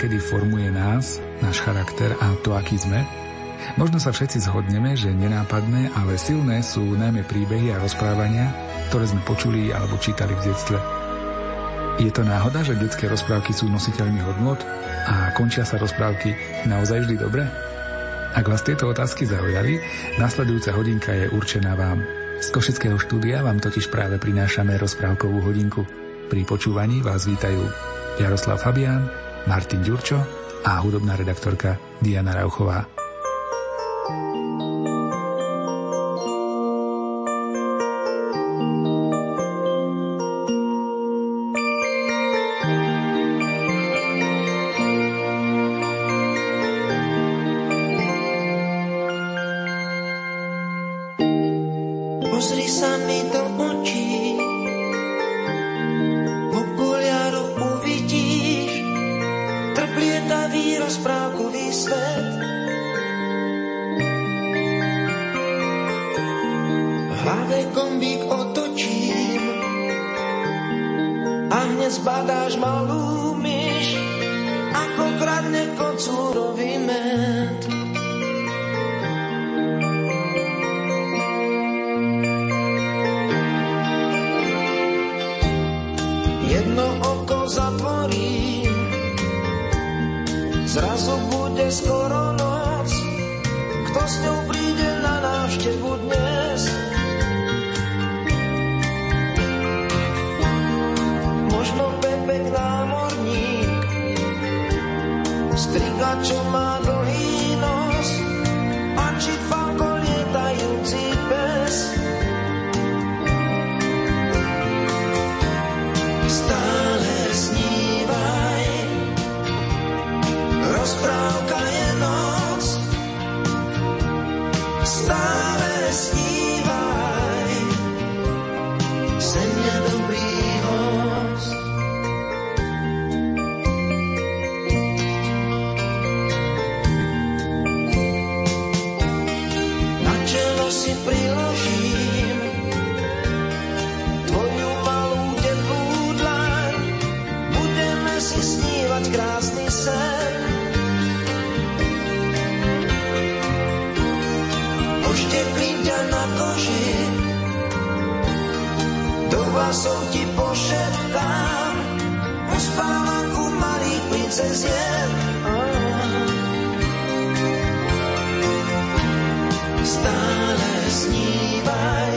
kedy formuje nás, náš charakter a to, aký sme? Možno sa všetci zhodneme, že nenápadné, ale silné sú najmä príbehy a rozprávania, ktoré sme počuli alebo čítali v detstve. Je to náhoda, že detské rozprávky sú nositeľmi hodnot a končia sa rozprávky naozaj vždy dobre? Ak vás tieto otázky zaujali, nasledujúca hodinka je určená vám. Z Košického štúdia vám totiž práve prinášame rozprávkovú hodinku. Pri počúvaní vás vítajú Jaroslav Fabián, Martin Ďurčo a hudobná redaktorka Diana Rauchová. Pavé kombík otočím a hneď zbadáš malú myš, ako kradne kombík. krásny sen. Ošteklíťa na koži, do vlasov ti pošeptám, o spávanku malých princeziek. Stále snívaj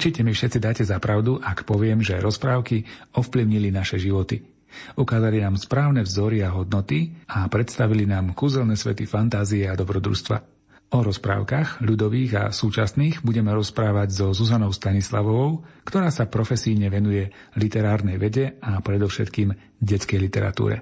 Určite mi všetci dáte za pravdu, ak poviem, že rozprávky ovplyvnili naše životy. Ukázali nám správne vzory a hodnoty a predstavili nám kúzelné svety fantázie a dobrodružstva. O rozprávkach, ľudových a súčasných, budeme rozprávať so Zuzanou Stanislavovou, ktorá sa profesíne venuje literárnej vede a predovšetkým detskej literatúre.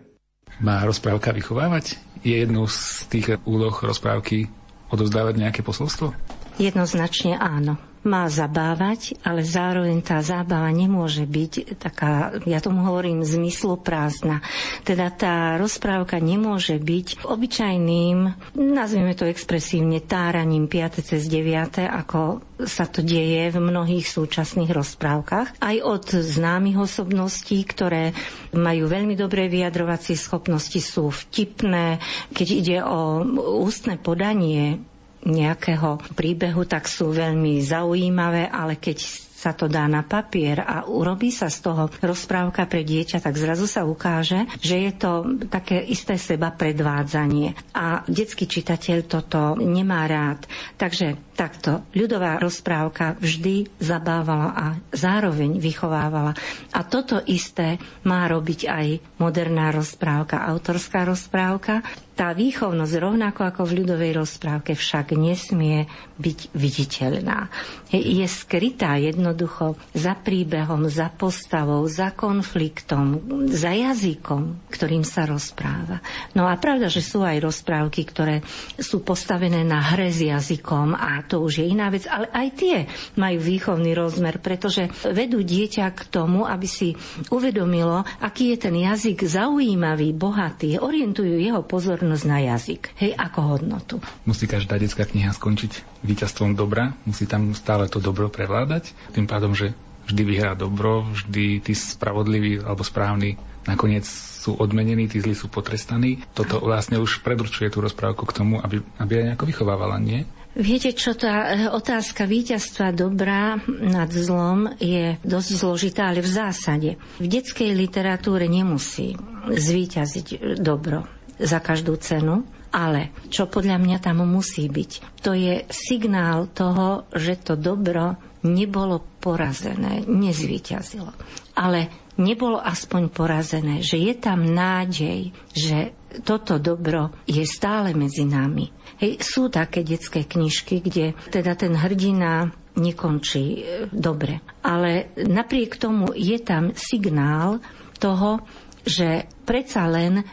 Má rozprávka vychovávať? Je jednou z tých úloh rozprávky odovzdávať nejaké posolstvo? Jednoznačne áno má zabávať, ale zároveň tá zábava nemôže byť taká, ja tomu hovorím, zmyslu prázdna. Teda tá rozprávka nemôže byť obyčajným, nazvime to expresívne, táraním 5. cez 9. ako sa to deje v mnohých súčasných rozprávkach. Aj od známych osobností, ktoré majú veľmi dobré vyjadrovacie schopnosti, sú vtipné. Keď ide o ústne podanie nejakého príbehu, tak sú veľmi zaujímavé, ale keď sa to dá na papier a urobí sa z toho rozprávka pre dieťa, tak zrazu sa ukáže, že je to také isté seba predvádzanie. A detský čitateľ toto nemá rád. Takže takto, ľudová rozprávka vždy zabávala a zároveň vychovávala. A toto isté má robiť aj moderná rozprávka, autorská rozprávka. Tá výchovnosť rovnako ako v ľudovej rozprávke však nesmie byť viditeľná. Je skrytá jednoducho za príbehom, za postavou, za konfliktom, za jazykom, ktorým sa rozpráva. No a pravda, že sú aj rozprávky, ktoré sú postavené na hre s jazykom a to už je iná vec, ale aj tie majú výchovný rozmer, pretože vedú dieťa k tomu, aby si uvedomilo, aký je ten jazyk zaujímavý, bohatý, orientujú jeho pozornosť pozornosť na jazyk, hej, ako hodnotu. Musí každá detská kniha skončiť víťazstvom dobra, musí tam stále to dobro prevládať, tým pádom, že vždy vyhrá dobro, vždy tí spravodliví alebo správni nakoniec sú odmenení, tí zlí sú potrestaní. Toto vlastne už predurčuje tú rozprávku k tomu, aby, aby aj nejako vychovávala, nie? Viete čo, tá eh, otázka víťazstva dobrá nad zlom je dosť zložitá, ale v zásade v detskej literatúre nemusí zvíťaziť dobro za každú cenu, ale čo podľa mňa tam musí byť, to je signál toho, že to dobro nebolo porazené, nezvíťazilo. Ale nebolo aspoň porazené, že je tam nádej, že toto dobro je stále medzi nami. Hej, sú také detské knižky, kde teda ten hrdina nekončí e, dobre. Ale napriek tomu je tam signál toho, že predsa len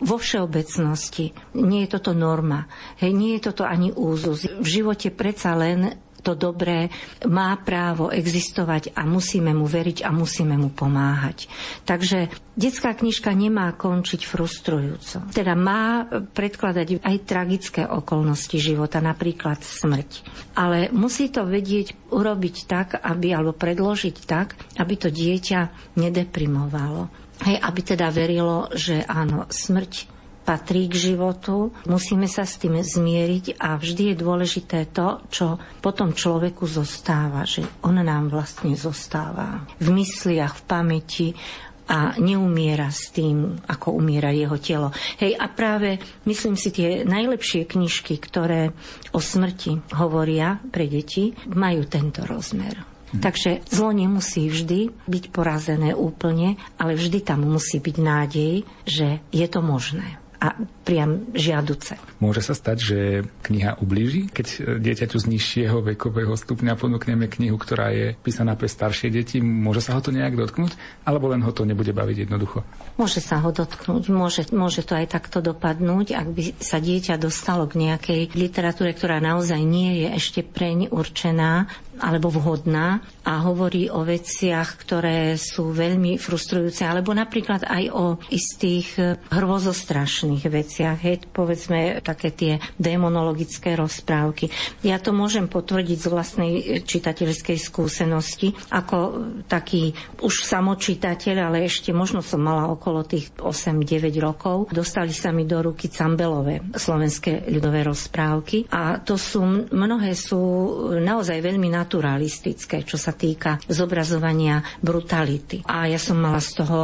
vo všeobecnosti nie je toto norma. Hej, nie je toto ani úzus. V živote predsa len to dobré má právo existovať a musíme mu veriť a musíme mu pomáhať. Takže detská knižka nemá končiť frustrujúco. Teda má predkladať aj tragické okolnosti života, napríklad smrť. Ale musí to vedieť urobiť tak, aby, alebo predložiť tak, aby to dieťa nedeprimovalo Hej, aby teda verilo, že áno, smrť patrí k životu, musíme sa s tým zmieriť a vždy je dôležité to, čo potom človeku zostáva, že on nám vlastne zostáva v mysliach, v pamäti a neumiera s tým, ako umiera jeho telo. Hej, a práve myslím si, tie najlepšie knižky, ktoré o smrti hovoria pre deti, majú tento rozmer. Takže zlo nemusí vždy byť porazené úplne, ale vždy tam musí byť nádej, že je to možné. A priam žiaduce. Môže sa stať, že kniha ublíži, keď dieťaťu z nižšieho vekového stupňa ponúkneme knihu, ktorá je písaná pre staršie deti. Môže sa ho to nejak dotknúť? Alebo len ho to nebude baviť jednoducho? Môže sa ho dotknúť, môže, môže to aj takto dopadnúť, ak by sa dieťa dostalo k nejakej literatúre, ktorá naozaj nie je ešte preň určená, alebo vhodná a hovorí o veciach, ktoré sú veľmi frustrujúce, alebo napríklad aj o istých hrvozostrašných veciach, hej, povedzme také tie demonologické rozprávky. Ja to môžem potvrdiť z vlastnej čitateľskej skúsenosti, ako taký už samočitateľ, ale ešte možno som mala okolo tých 8-9 rokov. Dostali sa mi do ruky Cambelové slovenské ľudové rozprávky a to sú, mnohé sú naozaj veľmi naturalistické, čo sa týka zobrazovania brutality. A ja som mala z toho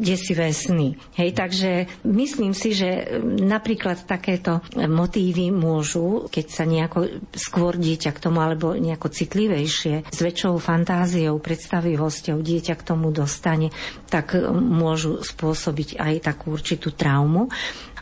desivé sny. Hej, takže myslím si, že napríklad takéto motívy môžu, keď sa nejako skôr dieťa k tomu, alebo nejako citlivejšie, s väčšou fantáziou, predstavivosťou dieťa k tomu dostane, tak môžu spôsobiť aj takú určitú traumu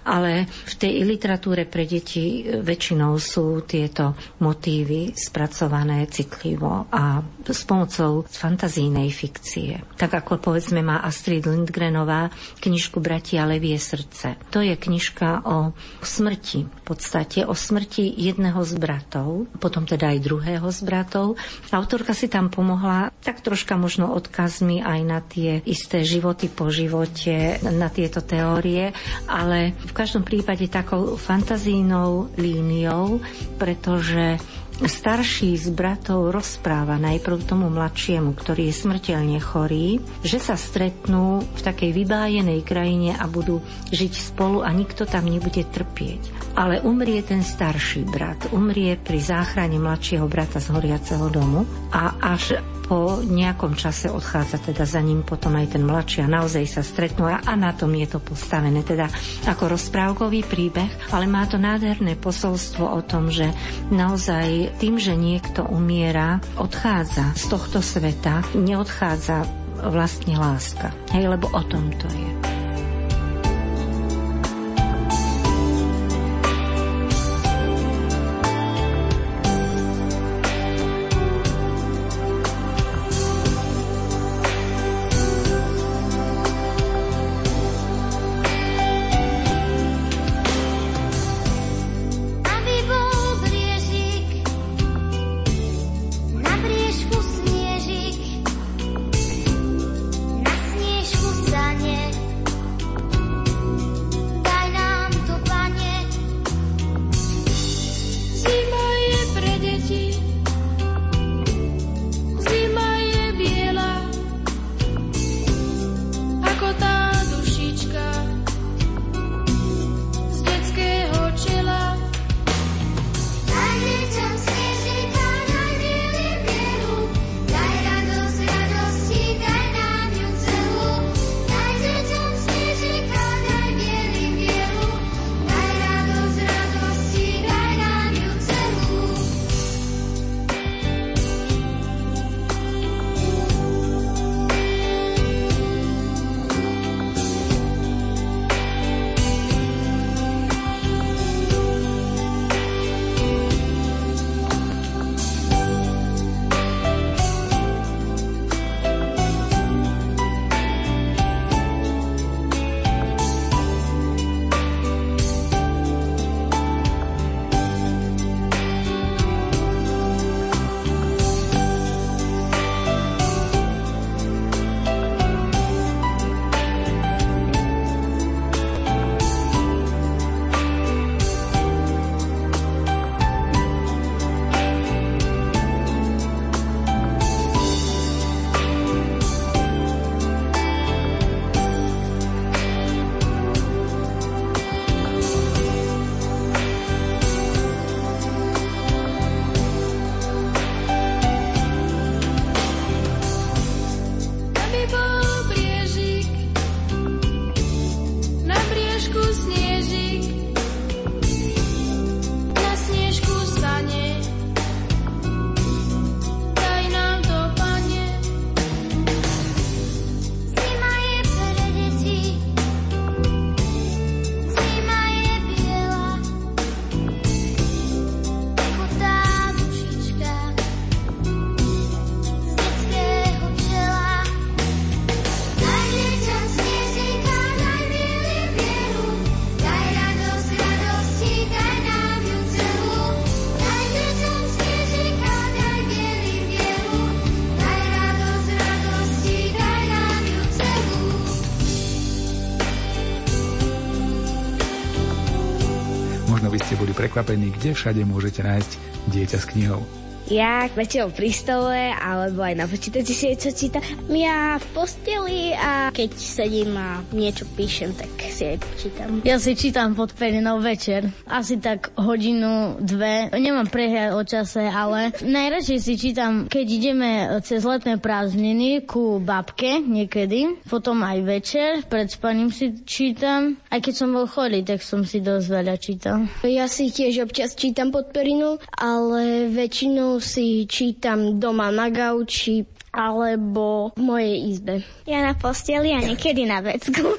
ale v tej literatúre pre deti väčšinou sú tieto motívy spracované citlivo a s pomocou fantazijnej fikcie. Tak ako povedzme má Astrid Lindgrenová knižku Bratia Levie srdce. To je knižka o smrti, v podstate o smrti jedného z bratov, potom teda aj druhého z bratov. Autorka si tam pomohla tak troška možno odkazmi aj na tie isté životy po živote, na tieto teórie, ale v každom prípade takou fantazínou líniou, pretože starší z bratov rozpráva najprv tomu mladšiemu, ktorý je smrteľne chorý, že sa stretnú v takej vybájenej krajine a budú žiť spolu a nikto tam nebude trpieť. ale umrie ten starší brat. Umrie pri záchrane mladšieho brata z horiaceho domu a až po nejakom čase odchádza teda za ním potom aj ten mladší a naozaj sa stretnú a, a na tom je to postavené. Teda ako rozprávkový príbeh, ale má to nádherné posolstvo o tom, že naozaj tým, že niekto umiera, odchádza z tohto sveta, neodchádza vlastne láska. Hej, lebo o tom to je. Prekvapení, kde všade môžete nájsť dieťa s knihou. Ja väčšinou pri stole, alebo aj na počítači si niečo čítam. Ja v posteli a keď sedím a niečo píšem, tak si aj počítam. Ja si čítam pod perinou večer. Asi tak hodinu, dve. Nemám prehľad o čase, ale najradšej si čítam, keď ideme cez letné prázdniny ku babke niekedy. Potom aj večer, pred spaním si čítam. Aj keď som bol chorý, tak som si dosť veľa čítal. Ja si tiež občas čítam pod perinou, ale väčšinou si čítam doma na gauči alebo v mojej izbe. Ja na posteli a niekedy na vecku.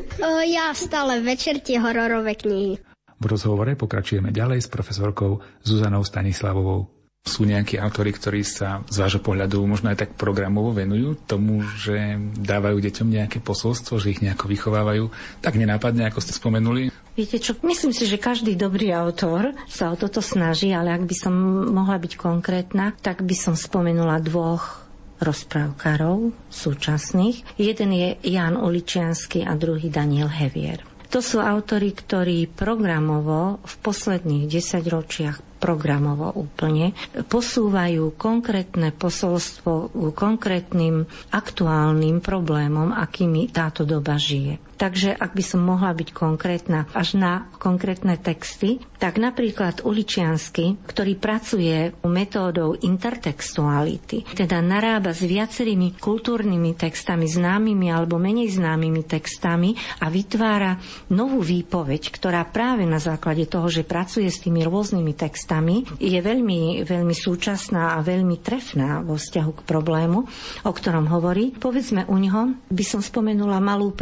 ja stále večer tie hororové knihy. V rozhovore pokračujeme ďalej s profesorkou Zuzanou Stanislavovou. Sú nejakí autory, ktorí sa z vášho pohľadu možno aj tak programovo venujú tomu, že dávajú deťom nejaké posolstvo, že ich nejako vychovávajú tak nenápadne, ako ste spomenuli? Viete čo, myslím si, že každý dobrý autor sa o toto snaží, ale ak by som mohla byť konkrétna, tak by som spomenula dvoch rozprávkarov súčasných. Jeden je Jan Uličiansky a druhý Daniel Hevier. To sú autory, ktorí programovo v posledných desaťročiach programovo úplne, posúvajú konkrétne posolstvo k konkrétnym aktuálnym problémom, akými táto doba žije. Takže ak by som mohla byť konkrétna až na konkrétne texty, tak napríklad Uličiansky, ktorý pracuje metódou intertextuality, teda narába s viacerými kultúrnymi textami, známymi alebo menej známymi textami a vytvára novú výpoveď, ktorá práve na základe toho, že pracuje s tými rôznymi textami, je veľmi, veľmi súčasná a veľmi trefná vo vzťahu k problému, o ktorom hovorí. Povedzme u neho, by som spomenula Malú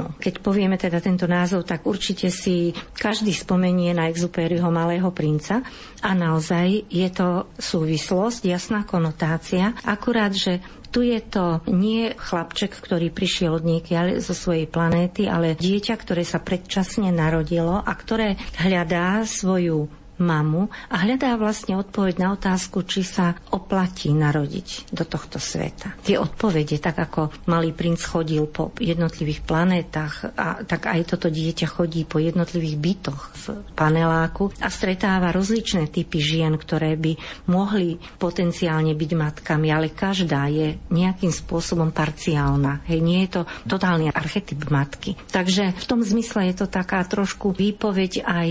princesnu. Keď povieme teda tento názov, tak určite si každý spomenie na Exupériho Malého princa a naozaj je to súvislosť, jasná konotácia, akurát, že tu je to nie chlapček, ktorý prišiel od niekiaľ zo svojej planéty, ale dieťa, ktoré sa predčasne narodilo a ktoré hľadá svoju mamu a hľadá vlastne odpoveď na otázku, či sa oplatí narodiť do tohto sveta. Tie odpovede, tak ako malý princ chodil po jednotlivých planétach, a tak aj toto dieťa chodí po jednotlivých bytoch v paneláku a stretáva rozličné typy žien, ktoré by mohli potenciálne byť matkami, ale každá je nejakým spôsobom parciálna. Hej, nie je to totálny archetyp matky. Takže v tom zmysle je to taká trošku výpoveď aj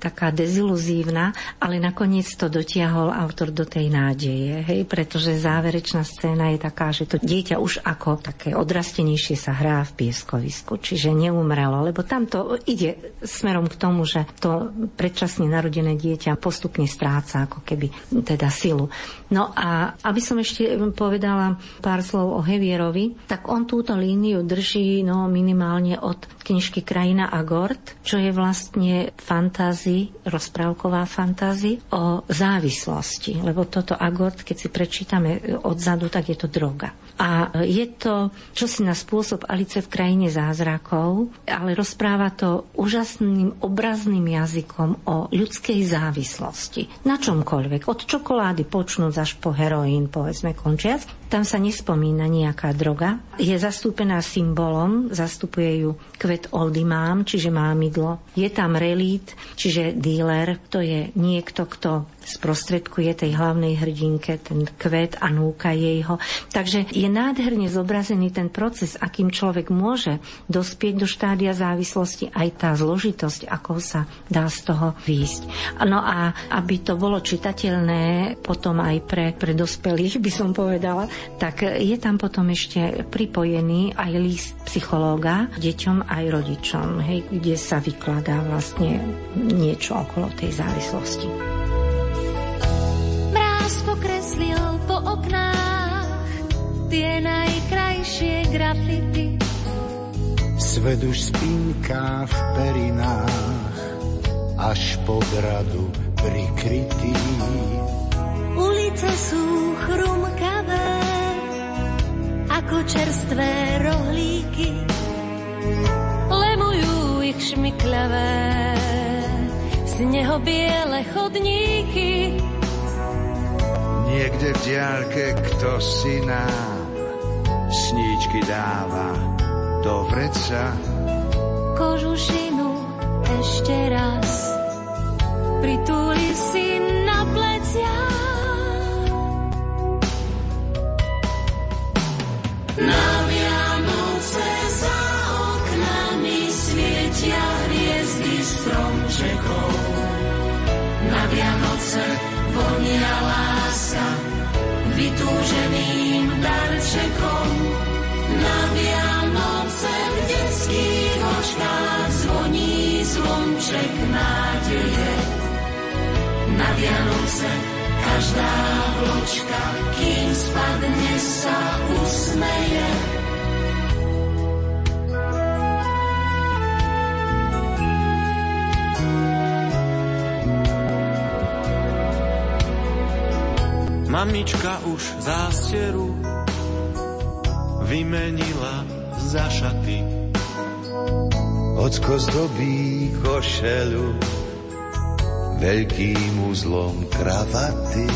taká deziluzívna negatívna, ale nakoniec to dotiahol autor do tej nádeje, hej, pretože záverečná scéna je taká, že to dieťa už ako také odrastenejšie sa hrá v pieskovisku, čiže neumrelo, lebo tam to ide smerom k tomu, že to predčasne narodené dieťa postupne stráca ako keby teda silu. No a aby som ešte povedala pár slov o Hevierovi, tak on túto líniu drží no, minimálne od knižky Krajina a Gord, čo je vlastne fantázi, rozprávková veľa fantázy o závislosti, lebo toto agort, keď si prečítame odzadu, tak je to droga. A je to čosi na spôsob Alice v krajine zázrakov, ale rozpráva to úžasným obrazným jazykom o ľudskej závislosti. Na čomkoľvek. Od čokolády počnúť až po heroín, povedzme končiac. Tam sa nespomína nejaká droga. Je zastúpená symbolom, zastupuje ju kvet oldimám, čiže mámidlo. Je tam relít, čiže dealer, to je niekto, kto sprostredkuje tej hlavnej hrdinke ten kvet a núka jej ho. Takže je nádherne zobrazený ten proces, akým človek môže dospieť do štádia závislosti, aj tá zložitosť, ako sa dá z toho výjsť. No a aby to bolo čitateľné potom aj pre, pre dospelých, by som povedala, tak je tam potom ešte pripojený aj list psychológa deťom aj rodičom, hej, kde sa vykladá vlastne niečo okolo tej závislosti oknách tie najkrajšie grafity. Svet už spinká v perinách, až pod radu prikrytý. Ulice sú chrumkavé, ako čerstvé rohlíky. Lemujú ich šmikľavé, z neho biele chodníky Niekde v diálke kto si nám sníčky dáva do vreca. Kožušinu ešte raz pritúli Vianoce každá vločka, kým spadne sa usmeje. Mamička už zásteru vymenila za šaty. Ocko zdobí košelu veľkým uzlom kravaty.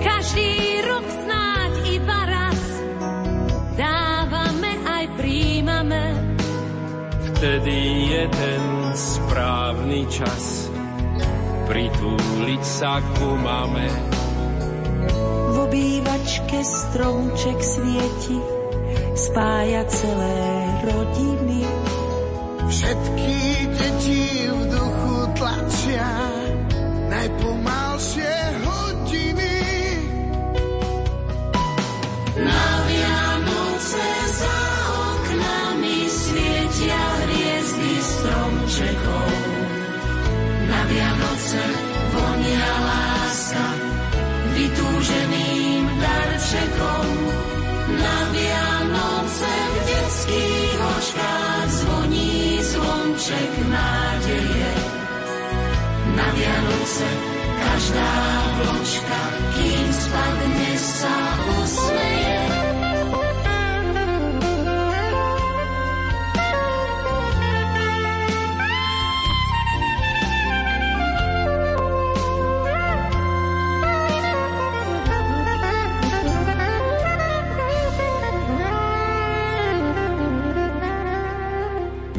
Každý rok snáď iba raz dávame aj príjmame. Vtedy je ten správny čas pritúliť sa ku mame obývačke stromček svieti, spája celé rodiny. Všetky deti v duchu tlačia najpomalšie hodiny. Na Vianoce za oknami svietia hviezdy stromčekov. Na Vianoce vonia láska vytúženým darčekom. Na Vianoce v detských očkách zvoní zvonček nádeje. Na Vianoce. Každá vločka, kým spadne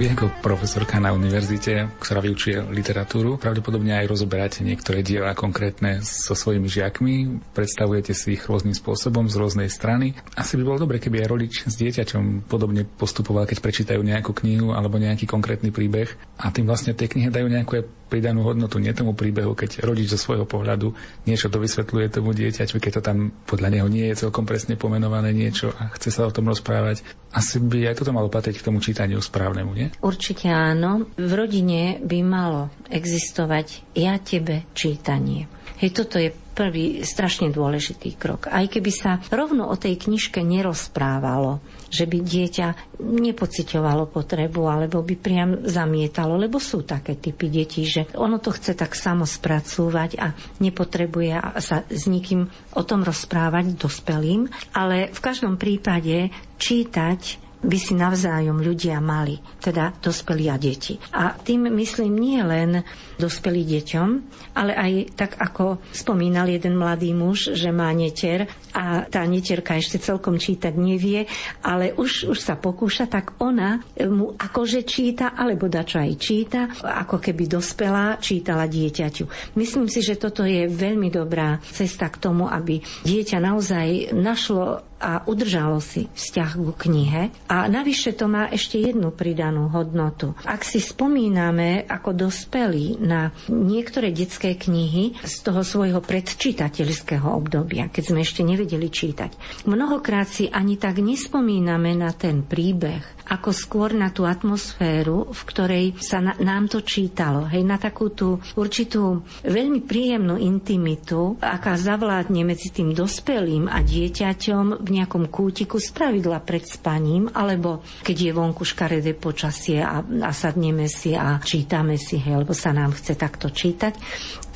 Ako profesorka na univerzite, ktorá vyučuje literatúru, pravdepodobne aj rozoberáte niektoré diela konkrétne so svojimi žiakmi, predstavujete si ich rôznym spôsobom z rôznej strany. Asi by bolo dobre, keby aj rodič s dieťaťom podobne postupoval, keď prečítajú nejakú knihu alebo nejaký konkrétny príbeh. A tým vlastne tej knihe dajú nejakú pridanú hodnotu nie tomu príbehu, keď rodič zo svojho pohľadu niečo dovysvetľuje tomu dieťaťu, keď to tam podľa neho nie je celkom presne pomenované niečo a chce sa o tom rozprávať. Asi by aj toto malo patriť k tomu čítaniu správnemu, nie? Určite áno. V rodine by malo existovať ja tebe čítanie. Hej, toto je prvý strašne dôležitý krok. Aj keby sa rovno o tej knižke nerozprávalo, že by dieťa nepociťovalo potrebu alebo by priam zamietalo, lebo sú také typy detí, že ono to chce tak samo spracúvať a nepotrebuje sa s nikým o tom rozprávať dospelým, ale v každom prípade čítať by si navzájom ľudia mali, teda dospelí a deti. A tým myslím nie len dospelí deťom, ale aj tak ako spomínal jeden mladý muž, že má netier a tá netierka ešte celkom čítať nevie, ale už, už sa pokúša, tak ona mu akože číta, alebo dačo aj číta, ako keby dospelá čítala dieťaťu. Myslím si, že toto je veľmi dobrá cesta k tomu, aby dieťa naozaj našlo a udržalo si vzťah ku knihe. A navyše to má ešte jednu pridanú hodnotu. Ak si spomíname ako dospelí na niektoré detské knihy z toho svojho predčítateľského obdobia, keď sme ešte nevedeli čítať, mnohokrát si ani tak nespomíname na ten príbeh, ako skôr na tú atmosféru, v ktorej sa na, nám to čítalo. Hej, na takú tú určitú veľmi príjemnú intimitu, aká zavládne medzi tým dospelým a dieťaťom v nejakom kútiku z pravidla pred spaním, alebo keď je vonku škaredé počasie a, a sadneme si a čítame si, hej, lebo sa nám chce takto čítať,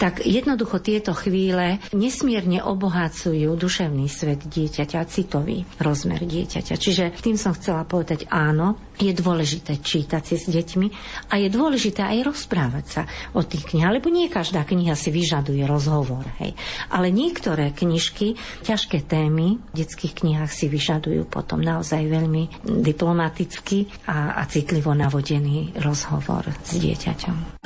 tak jednoducho tieto chvíle nesmierne obohacujú duševný svet dieťaťa, citový rozmer dieťaťa. Čiže tým som chcela povedať áno, je dôležité čítať si s deťmi a je dôležité aj rozprávať sa o tých knihách, lebo nie každá kniha si vyžaduje rozhovor. Hej. Ale niektoré knižky, ťažké témy v detských knihách si vyžadujú potom naozaj veľmi diplomatický a, a citlivo navodený rozhovor s dieťaťom.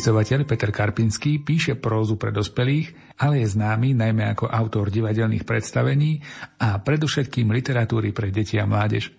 Spisovateľ Peter Karpinský píše prózu pre dospelých, ale je známy najmä ako autor divadelných predstavení a predovšetkým literatúry pre deti a mládež.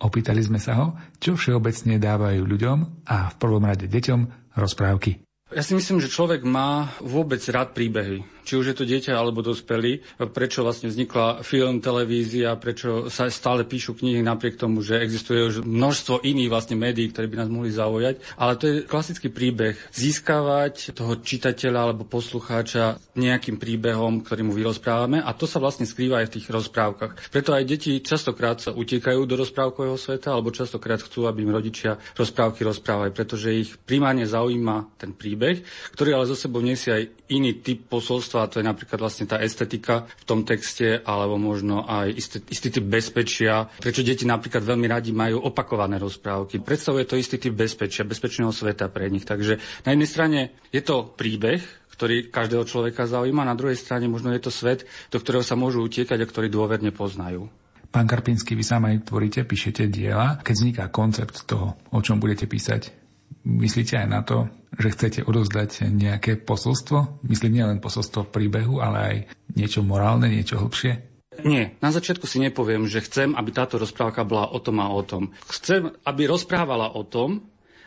Opýtali sme sa ho, čo všeobecne dávajú ľuďom a v prvom rade deťom rozprávky. Ja si myslím, že človek má vôbec rád príbehy. Či už je to dieťa alebo dospelý, prečo vlastne vznikla film, televízia, prečo sa stále píšu knihy napriek tomu, že existuje už množstvo iných vlastne médií, ktoré by nás mohli zaujať. Ale to je klasický príbeh. Získavať toho čitateľa alebo poslucháča nejakým príbehom, ktorý mu vyrozprávame a to sa vlastne skrýva aj v tých rozprávkach. Preto aj deti častokrát sa utekajú do rozprávkového sveta alebo častokrát chcú, aby im rodičia rozprávky rozprávali, pretože ich primárne zaujíma ten príbeh, ktorý ale zo sebou nesie aj iný typ posolstva, a to je napríklad vlastne tá estetika v tom texte, alebo možno aj istý, istý typ bezpečia. Prečo deti napríklad veľmi radi majú opakované rozprávky. Predstavuje to istý typ bezpečia, bezpečného sveta pre nich. Takže na jednej strane je to príbeh, ktorý každého človeka zaujíma, na druhej strane možno je to svet, do ktorého sa môžu utiekať a ktorý dôverne poznajú. Pán Karpinský, vy sám aj tvoríte, píšete diela. Keď vzniká koncept toho, o čom budete písať, myslíte aj na to, že chcete odozdať nejaké posolstvo? Myslím nielen posolstvo príbehu, ale aj niečo morálne, niečo hlbšie? Nie, na začiatku si nepoviem, že chcem, aby táto rozprávka bola o tom a o tom. Chcem, aby rozprávala o tom,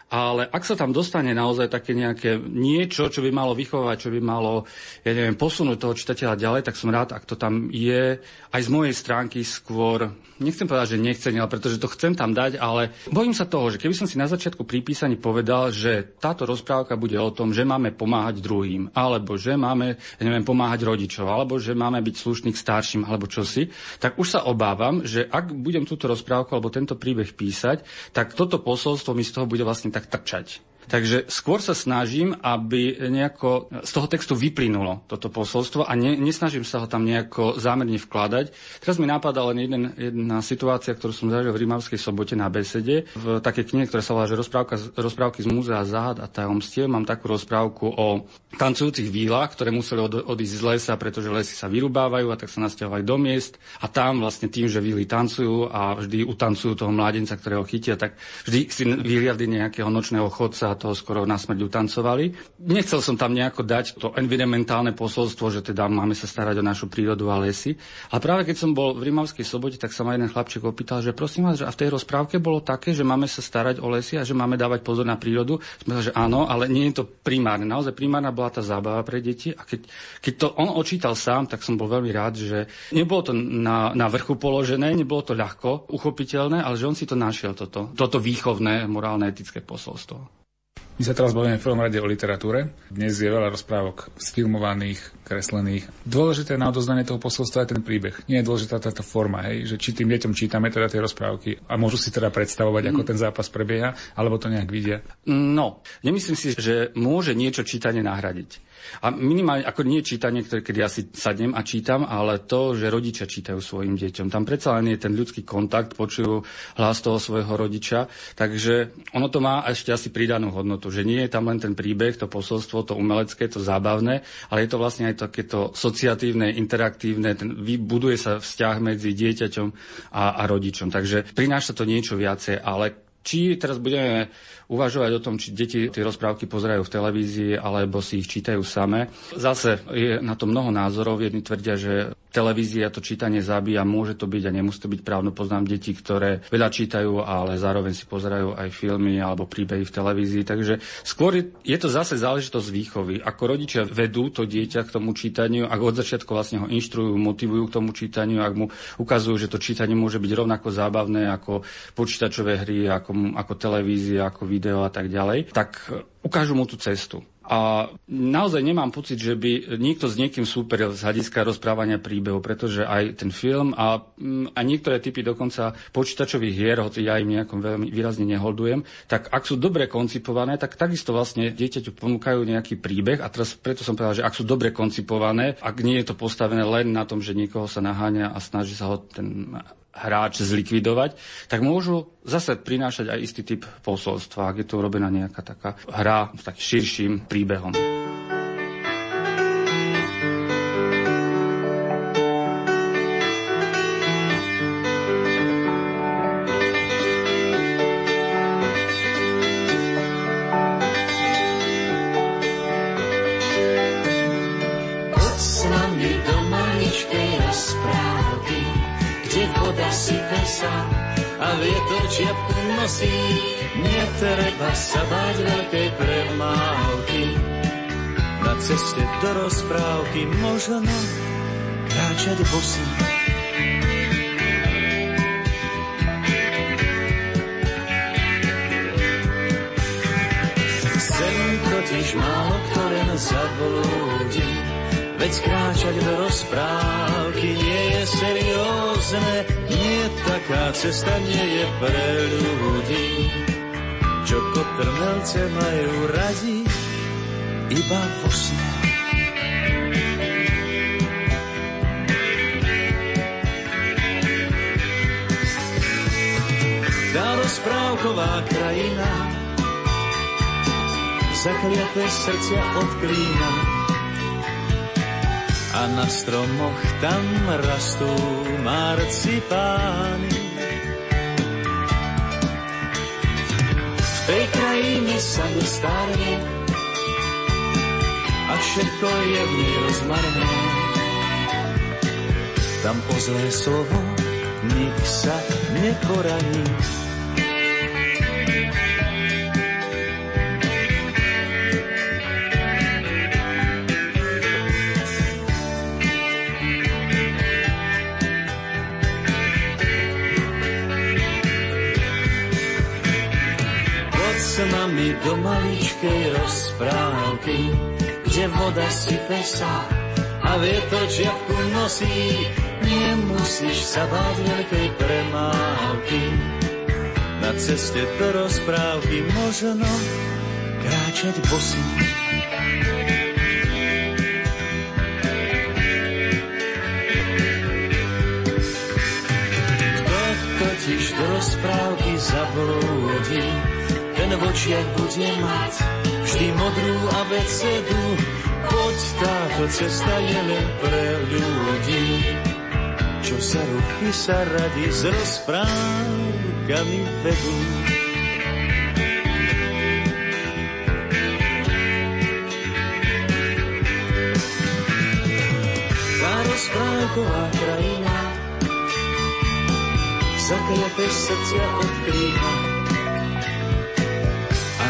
ale ak sa tam dostane naozaj také nejaké niečo, čo by malo vychovať, čo by malo, ja neviem, posunúť toho čitateľa ďalej, tak som rád, ak to tam je aj z mojej stránky skôr, nechcem povedať, že nechcem, ale pretože to chcem tam dať, ale bojím sa toho, že keby som si na začiatku pri písaní povedal, že táto rozprávka bude o tom, že máme pomáhať druhým, alebo že máme, ja neviem, pomáhať rodičov, alebo že máme byť slušný k starším, alebo čosi, tak už sa obávam, že ak budem túto rozprávku alebo tento príbeh písať, tak toto posolstvo mi z toho bude vlastne tak trčať. Takže skôr sa snažím, aby nejako z toho textu vyplynulo toto posolstvo a ne, nesnažím sa ho tam nejako zámerne vkladať. Teraz mi napadá len jeden, jedna situácia, ktorú som zažil v Rímavskej sobote na besede. V takej knihe, ktorá sa volá že rozprávka, rozprávky z múzea záhad a tajomstiev, mám takú rozprávku o tancujúcich výlach, ktoré museli od, odísť z lesa, pretože lesy sa vyrubávajú a tak sa nasťahovajú do miest. A tam vlastne tým, že výly tancujú a vždy utancujú toho mladenca, ktorého chytia, tak vždy si vyhliadli nejakého nočného chodca toho skoro na smrť utancovali. Nechcel som tam nejako dať to environmentálne posolstvo, že teda máme sa starať o našu prírodu a lesy. A práve keď som bol v Rimavskej sobote, tak sa ma jeden chlapček opýtal, že prosím vás, že a v tej rozprávke bolo také, že máme sa starať o lesy a že máme dávať pozor na prírodu. Som že áno, ale nie je to primárne. Naozaj primárna bola tá zábava pre deti. A keď, keď to on očítal sám, tak som bol veľmi rád, že nebolo to na, na vrchu položené, nebolo to ľahko uchopiteľné, ale že on si to našiel, toto, toto výchovné, morálne, etické posolstvo. My sa teraz bavíme v prvom rade o literatúre. Dnes je veľa rozprávok sfilmovaných, kreslených. Dôležité na odoznanie toho posolstva je ten príbeh. Nie je dôležitá táto forma, hej, že či tým deťom čítame teda tie rozprávky a môžu si teda predstavovať, ako ten zápas prebieha, alebo to nejak vidia. No, nemyslím si, že môže niečo čítanie nahradiť. A minimálne, ako nie čítanie, ktoré kedy ja si sadnem a čítam, ale to, že rodičia čítajú svojim deťom. Tam predsa len je ten ľudský kontakt, počujú hlas toho svojho rodiča, takže ono to má ešte asi pridanú hodnotu, že nie je tam len ten príbeh, to posolstvo, to umelecké, to zábavné, ale je to vlastne aj takéto sociatívne, interaktívne, ten, buduje sa vzťah medzi dieťaťom a, a rodičom. Takže prináša to niečo viacej, ale či teraz budeme uvažovať o tom, či deti tie rozprávky pozerajú v televízii alebo si ich čítajú same. Zase je na to mnoho názorov. Jedni tvrdia, že televízia to čítanie zabíja, môže to byť a nemusí to byť právno. Poznám deti, ktoré veľa čítajú, ale zároveň si pozerajú aj filmy alebo príbehy v televízii. Takže skôr je to zase záležitosť výchovy. Ako rodičia vedú to dieťa k tomu čítaniu, ak od začiatku vlastne ho inštruujú, motivujú k tomu čítaniu, ak mu ukazujú, že to čítanie môže byť rovnako zábavné ako počítačové hry, ako ako televízia, ako video a tak ďalej, tak ukážu mu tú cestu. A naozaj nemám pocit, že by niekto s niekým súperil z hľadiska rozprávania príbehu, pretože aj ten film a, mm, a niektoré typy dokonca počítačových hier, hoci ja im nejakom veľmi výrazne neholdujem, tak ak sú dobre koncipované, tak takisto vlastne dieťaťu ponúkajú nejaký príbeh a teraz preto som povedal, že ak sú dobre koncipované, ak nie je to postavené len na tom, že niekoho sa naháňa a snaží sa ho ten hráč zlikvidovať, tak môžu zase prinášať aj istý typ posolstva, ak je to urobená nejaká taká hra s takým širším príbehom. Nosí, netreba sa báť veľkej premávky. Na ceste do rozprávky možno kráčať bosý. Sem totiž málo ktoré zablúdi, veď kráčať do rozprávky nie je seriózne, nie taká cesta nie je pre ľudí. Čo kotrmelce majú radi, iba vo sne. Tá rozprávková krajina zakliaté srdcia od klína a na stromoch tam rastú marcipány. V tej krajine sa nestarne a všetko je v nej rozmarné. Tam o zlé slovo nik sa neporaní. S nami do maličkej rozprávky, kde voda sype sa a vietor žiapku nosí. Nemusíš sa báť veľkej premávky. Na ceste do rozprávky možno kráčať bosý. Kto totiž do rozprávky zablúdi, v očiach bude mať vždy modrú abecedu. Poď táto cesta je len pre ľudí, čo sa ruchy sa radi s rozprávkami vedú. Rozprávková krajina zaklepe srdcia od klína a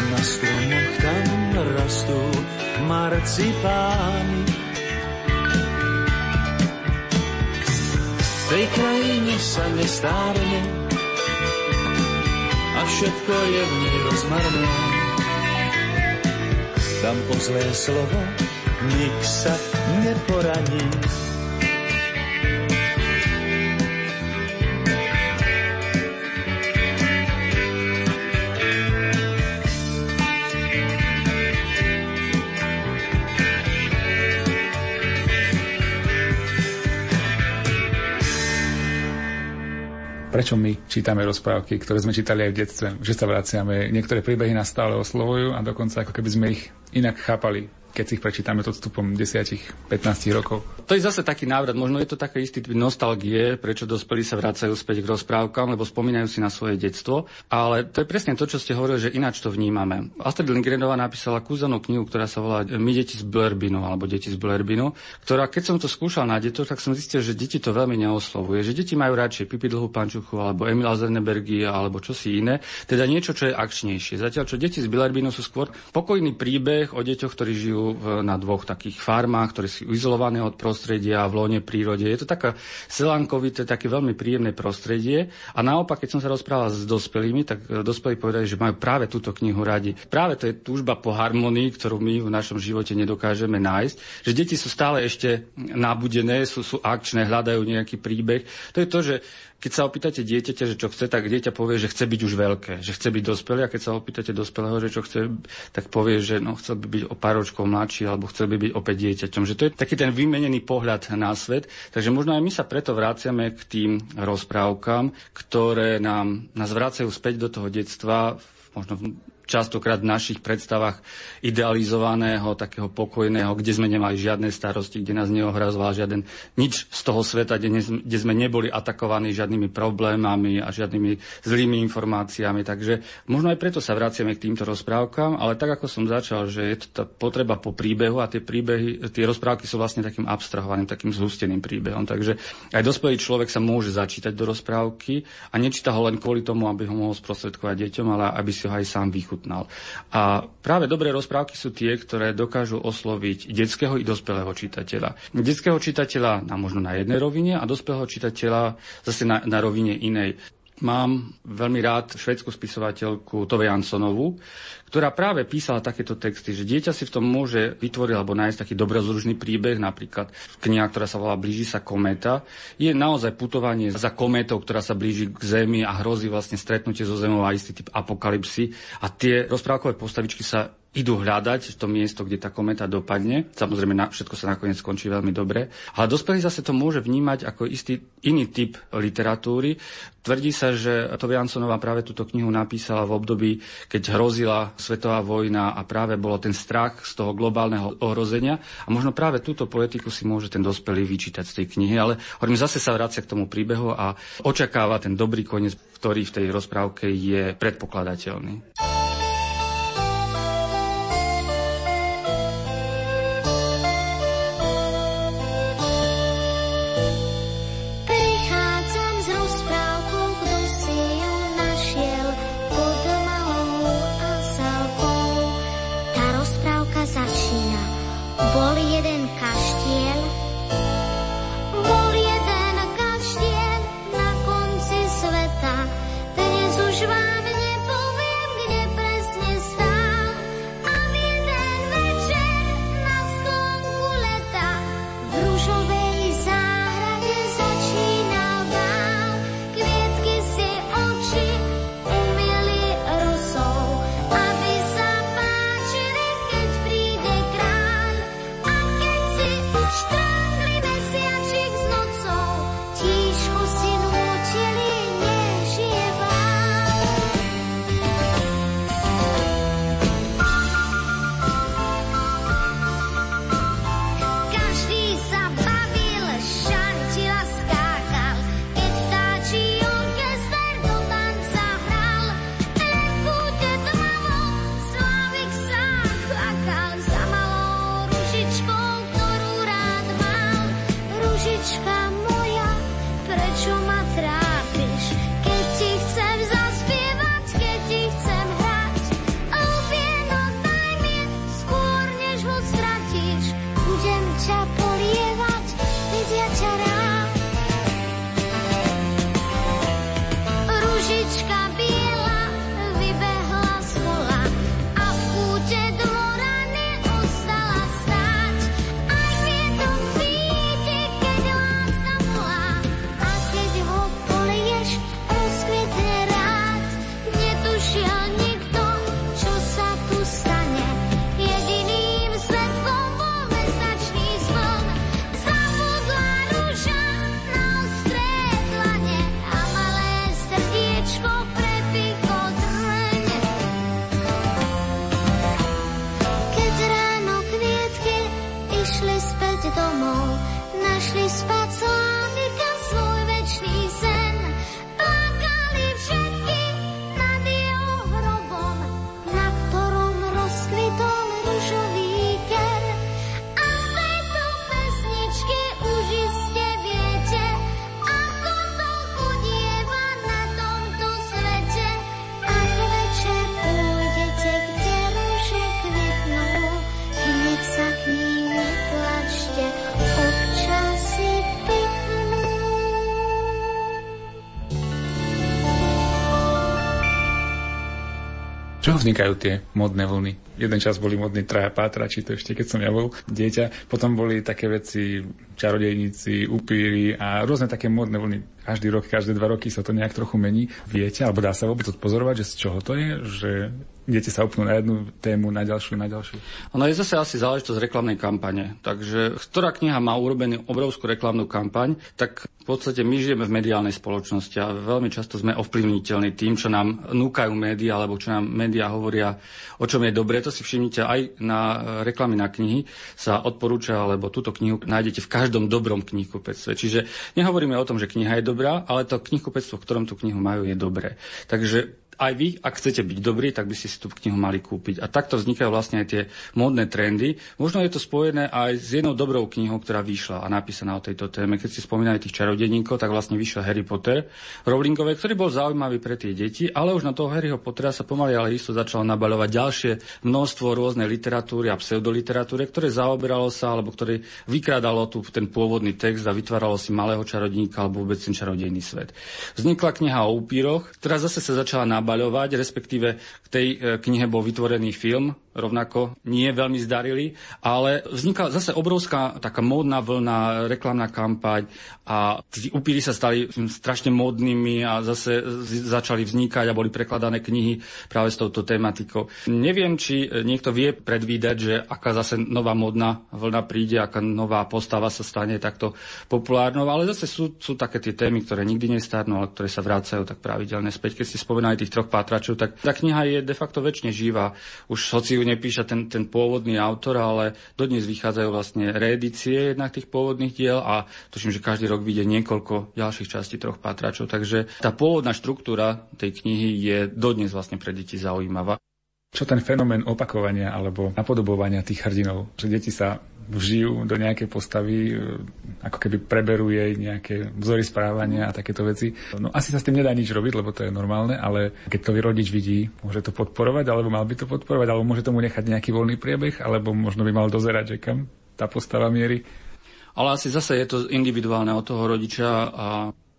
na stromoch tam rastú marcipány. V tej krajine sa nestárne a všetko je v nej rozmarné. Tam o zlé slovo nik sa neporaní. Prečo my čítame rozprávky, ktoré sme čítali aj v detstve, že sa vraciame, niektoré príbehy nás stále oslovujú a dokonca ako keby sme ich inak chápali keď si ich prečítame to odstupom 10-15 rokov. To je zase taký návrat, možno je to také istý typ nostalgie, prečo dospelí sa vracajú späť k rozprávkam, lebo spomínajú si na svoje detstvo, ale to je presne to, čo ste hovorili, že ináč to vnímame. Astrid Lindgrenová napísala kúzelnú knihu, ktorá sa volá My deti z Blerbinu, alebo Deti z Blerbinu, ktorá keď som to skúšal na detoch, tak som zistil, že deti to veľmi neoslovuje, že deti majú radšej Pipi dlhú pančuchu alebo Emila Zernebergy alebo čosi iné, teda niečo, čo je akčnejšie. Zatiaľ, čo deti z Blerbinu sú skôr pokojný príbeh o deťoch, ktorí žijú v, na dvoch takých farmách, ktoré sú izolované od prostredia v lone prírode. Je to taká selankovité, také veľmi príjemné prostredie. A naopak, keď som sa rozprával s dospelými, tak e, dospelí povedali, že majú práve túto knihu radi. Práve to je túžba po harmonii, ktorú my v našom živote nedokážeme nájsť. Že deti sú stále ešte nabudené, sú, sú akčné, hľadajú nejaký príbeh. To je to, že keď sa opýtate dieťaťa, že čo chce, tak dieťa povie, že chce byť už veľké, že chce byť dospelý a keď sa opýtate dospelého, že čo chce, tak povie, že no, chcel by byť o pár ročkov mladší alebo chcel by byť opäť dieťaťom. Že to je taký ten vymenený pohľad na svet. Takže možno aj my sa preto vraciame k tým rozprávkam, ktoré nám, nás vracajú späť do toho detstva, možno častokrát v našich predstavách idealizovaného, takého pokojného, kde sme nemali žiadne starosti, kde nás neohrazoval žiaden nič z toho sveta, kde, ne, kde sme neboli atakovaní žiadnymi problémami a žiadnymi zlými informáciami. Takže možno aj preto sa vraciame k týmto rozprávkam, ale tak ako som začal, že je to tá potreba po príbehu a tie príbehy, tie rozprávky sú vlastne takým abstrahovaným, takým zhusteným príbehom. Takže aj dospelý človek sa môže začítať do rozprávky a nečíta ho len kvôli tomu, aby ho mohol sprostredkovať deťom, ale aby si ho aj sám vychutil ochutnal. A práve dobré rozprávky sú tie, ktoré dokážu osloviť detského i dospelého čitateľa. Detského čitateľa na možno na jednej rovine a dospelého čitateľa zase na, na rovine inej. Mám veľmi rád švedskú spisovateľku Tove Jansonovu, ktorá práve písala takéto texty, že dieťa si v tom môže vytvoriť alebo nájsť taký dobrozružný príbeh, napríklad kniha, ktorá sa volá Blíži sa kométa, je naozaj putovanie za kométou, ktorá sa blíži k Zemi a hrozí vlastne stretnutie so Zemou a istý typ apokalipsy. A tie rozprávkové postavičky sa idú hľadať to miesto, kde tá kometa dopadne. Samozrejme, na, všetko sa nakoniec skončí veľmi dobre. Ale dospelý zase to môže vnímať ako istý iný typ literatúry. Tvrdí sa, že Tove Jansonová práve túto knihu napísala v období, keď hrozila svetová vojna a práve bolo ten strach z toho globálneho ohrozenia. A možno práve túto poetiku si môže ten dospelý vyčítať z tej knihy. Ale hovorím, zase sa vracia k tomu príbehu a očakáva ten dobrý koniec, ktorý v tej rozprávke je predpokladateľný. Vznikajú tie modné vlny? Jeden čas boli modní traja pátrači, to ešte keď som ja bol dieťa. Potom boli také veci, čarodejníci, upíry a rôzne také modné vlny. Každý rok, každé dva roky sa to nejak trochu mení. Viete, alebo dá sa vôbec odpozorovať, že z čoho to je? Že idete sa upnúť na jednu tému, na ďalšiu, na ďalšiu? Ono je zase asi záležitosť reklamnej kampane. Takže ktorá kniha má urobenú obrovskú reklamnú kampaň, tak v podstate my žijeme v mediálnej spoločnosti a veľmi často sme ovplyvniteľní tým, čo nám núkajú médiá, alebo čo nám médiá hovoria, o čom je dobre. To si všimnite aj na reklamy na knihy sa odporúča, alebo túto knihu nájdete v každom dobrom knihkupectve. Čiže nehovoríme o tom, že kniha je dobrá, ale to knihkupectvo, v ktorom tú knihu majú, je dobré. Takže aj vy, ak chcete byť dobrí, tak by ste si tú knihu mali kúpiť. A takto vznikajú vlastne aj tie módne trendy. Možno je to spojené aj s jednou dobrou knihou, ktorá vyšla a napísaná o tejto téme. Keď si spomínali tých čarodeníkov, tak vlastne vyšiel Harry Potter Rowlingovej, ktorý bol zaujímavý pre tie deti, ale už na toho Harryho Pottera sa pomaly ale isto začalo nabaľovať ďalšie množstvo rôznej literatúry a pseudoliteratúry, ktoré zaoberalo sa alebo ktoré vykrádalo tu ten pôvodný text a vytváralo si malého čarodníka alebo vôbec ten čarodejný svet. Vznikla kniha o upíroch, ktorá zase sa začala nabaľovať, respektíve v tej e, knihe bol vytvorený film rovnako nie veľmi zdarili, ale vznikla zase obrovská taká módna vlna, reklamná kampaň a tí upíry sa stali strašne módnymi a zase začali vznikať a boli prekladané knihy práve s touto tematikou. Neviem, či niekto vie predvídať, že aká zase nová módna vlna príde, aká nová postava sa stane takto populárnou, ale zase sú, sú také tie témy, ktoré nikdy nestarnú, ale ktoré sa vrácajú tak pravidelne späť. Keď si spomínali tých troch pátračov, tak tá kniha je de facto väčšine živá. Už hoci ju nepíše ten, ten pôvodný autor, ale dodnes vychádzajú vlastne reedície jednak tých pôvodných diel a tuším, že každý rok vyjde niekoľko ďalších častí troch pátračov. Takže tá pôvodná štruktúra tej knihy je dodnes vlastne pre deti zaujímavá. Čo ten fenomén opakovania alebo napodobovania tých hrdinov? Že deti sa vžijú do nejakej postavy, e, ako keby preberú jej nejaké vzory správania a takéto veci. No asi sa s tým nedá nič robiť, lebo to je normálne, ale keď to rodič vidí, môže to podporovať, alebo mal by to podporovať, alebo môže tomu nechať nejaký voľný priebeh, alebo možno by mal dozerať, že kam tá postava mierí. Ale asi zase je to individuálne od toho rodiča a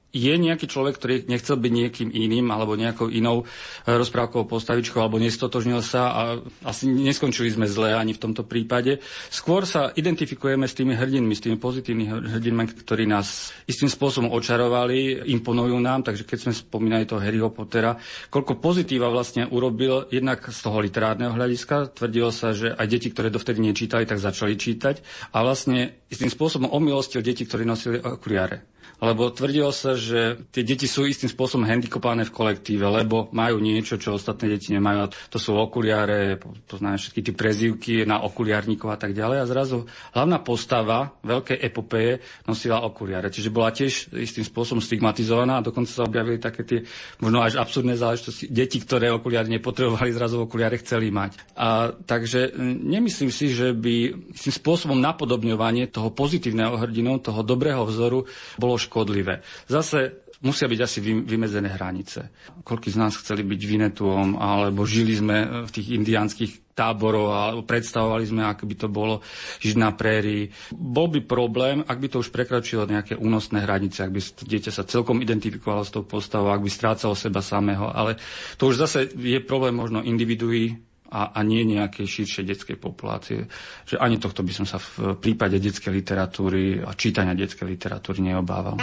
je nejaký človek, ktorý nechcel byť niekým iným alebo nejakou inou eh, rozprávkovou postavičkou alebo nestotožnil sa a asi neskončili sme zle ani v tomto prípade. Skôr sa identifikujeme s tými hrdinmi, s tými pozitívnymi hrdinmi, ktorí nás istým spôsobom očarovali, imponujú nám, takže keď sme spomínali toho Harryho Pottera, koľko pozitíva vlastne urobil jednak z toho literárneho hľadiska, tvrdilo sa, že aj deti, ktoré dovtedy nečítali, tak začali čítať a vlastne istým spôsobom omilostil deti, ktorí nosili okuliare lebo tvrdilo sa, že tie deti sú istým spôsobom handikopované v kolektíve, lebo majú niečo, čo ostatné deti nemajú. To sú okuliare, to znamená všetky tie prezývky na okuliarníkov a tak ďalej. A zrazu hlavná postava veľkej epopeje nosila okuliare. Čiže bola tiež istým spôsobom stigmatizovaná a dokonca sa objavili také tie možno až absurdné záležitosti. Deti, ktoré okuliare nepotrebovali, zrazu okuliare chceli mať. A takže nemyslím si, že by istým spôsobom napodobňovanie toho pozitívneho hrdinu, toho dobrého vzoru bolo škodlivé. Zase musia byť asi vymedzené hranice. Koľký z nás chceli byť Vinetuom, alebo žili sme v tých indiánskych táborov a predstavovali sme, ako by to bolo žiť na prérii. Bol by problém, ak by to už prekračilo nejaké únosné hranice, ak by dieťa sa celkom identifikovalo s tou postavou, ak by strácalo seba samého, ale to už zase je problém možno individuí a, a nie nejakej širšej detskej populácie. Že ani tohto by som sa v prípade detskej literatúry a čítania detskej literatúry neobával.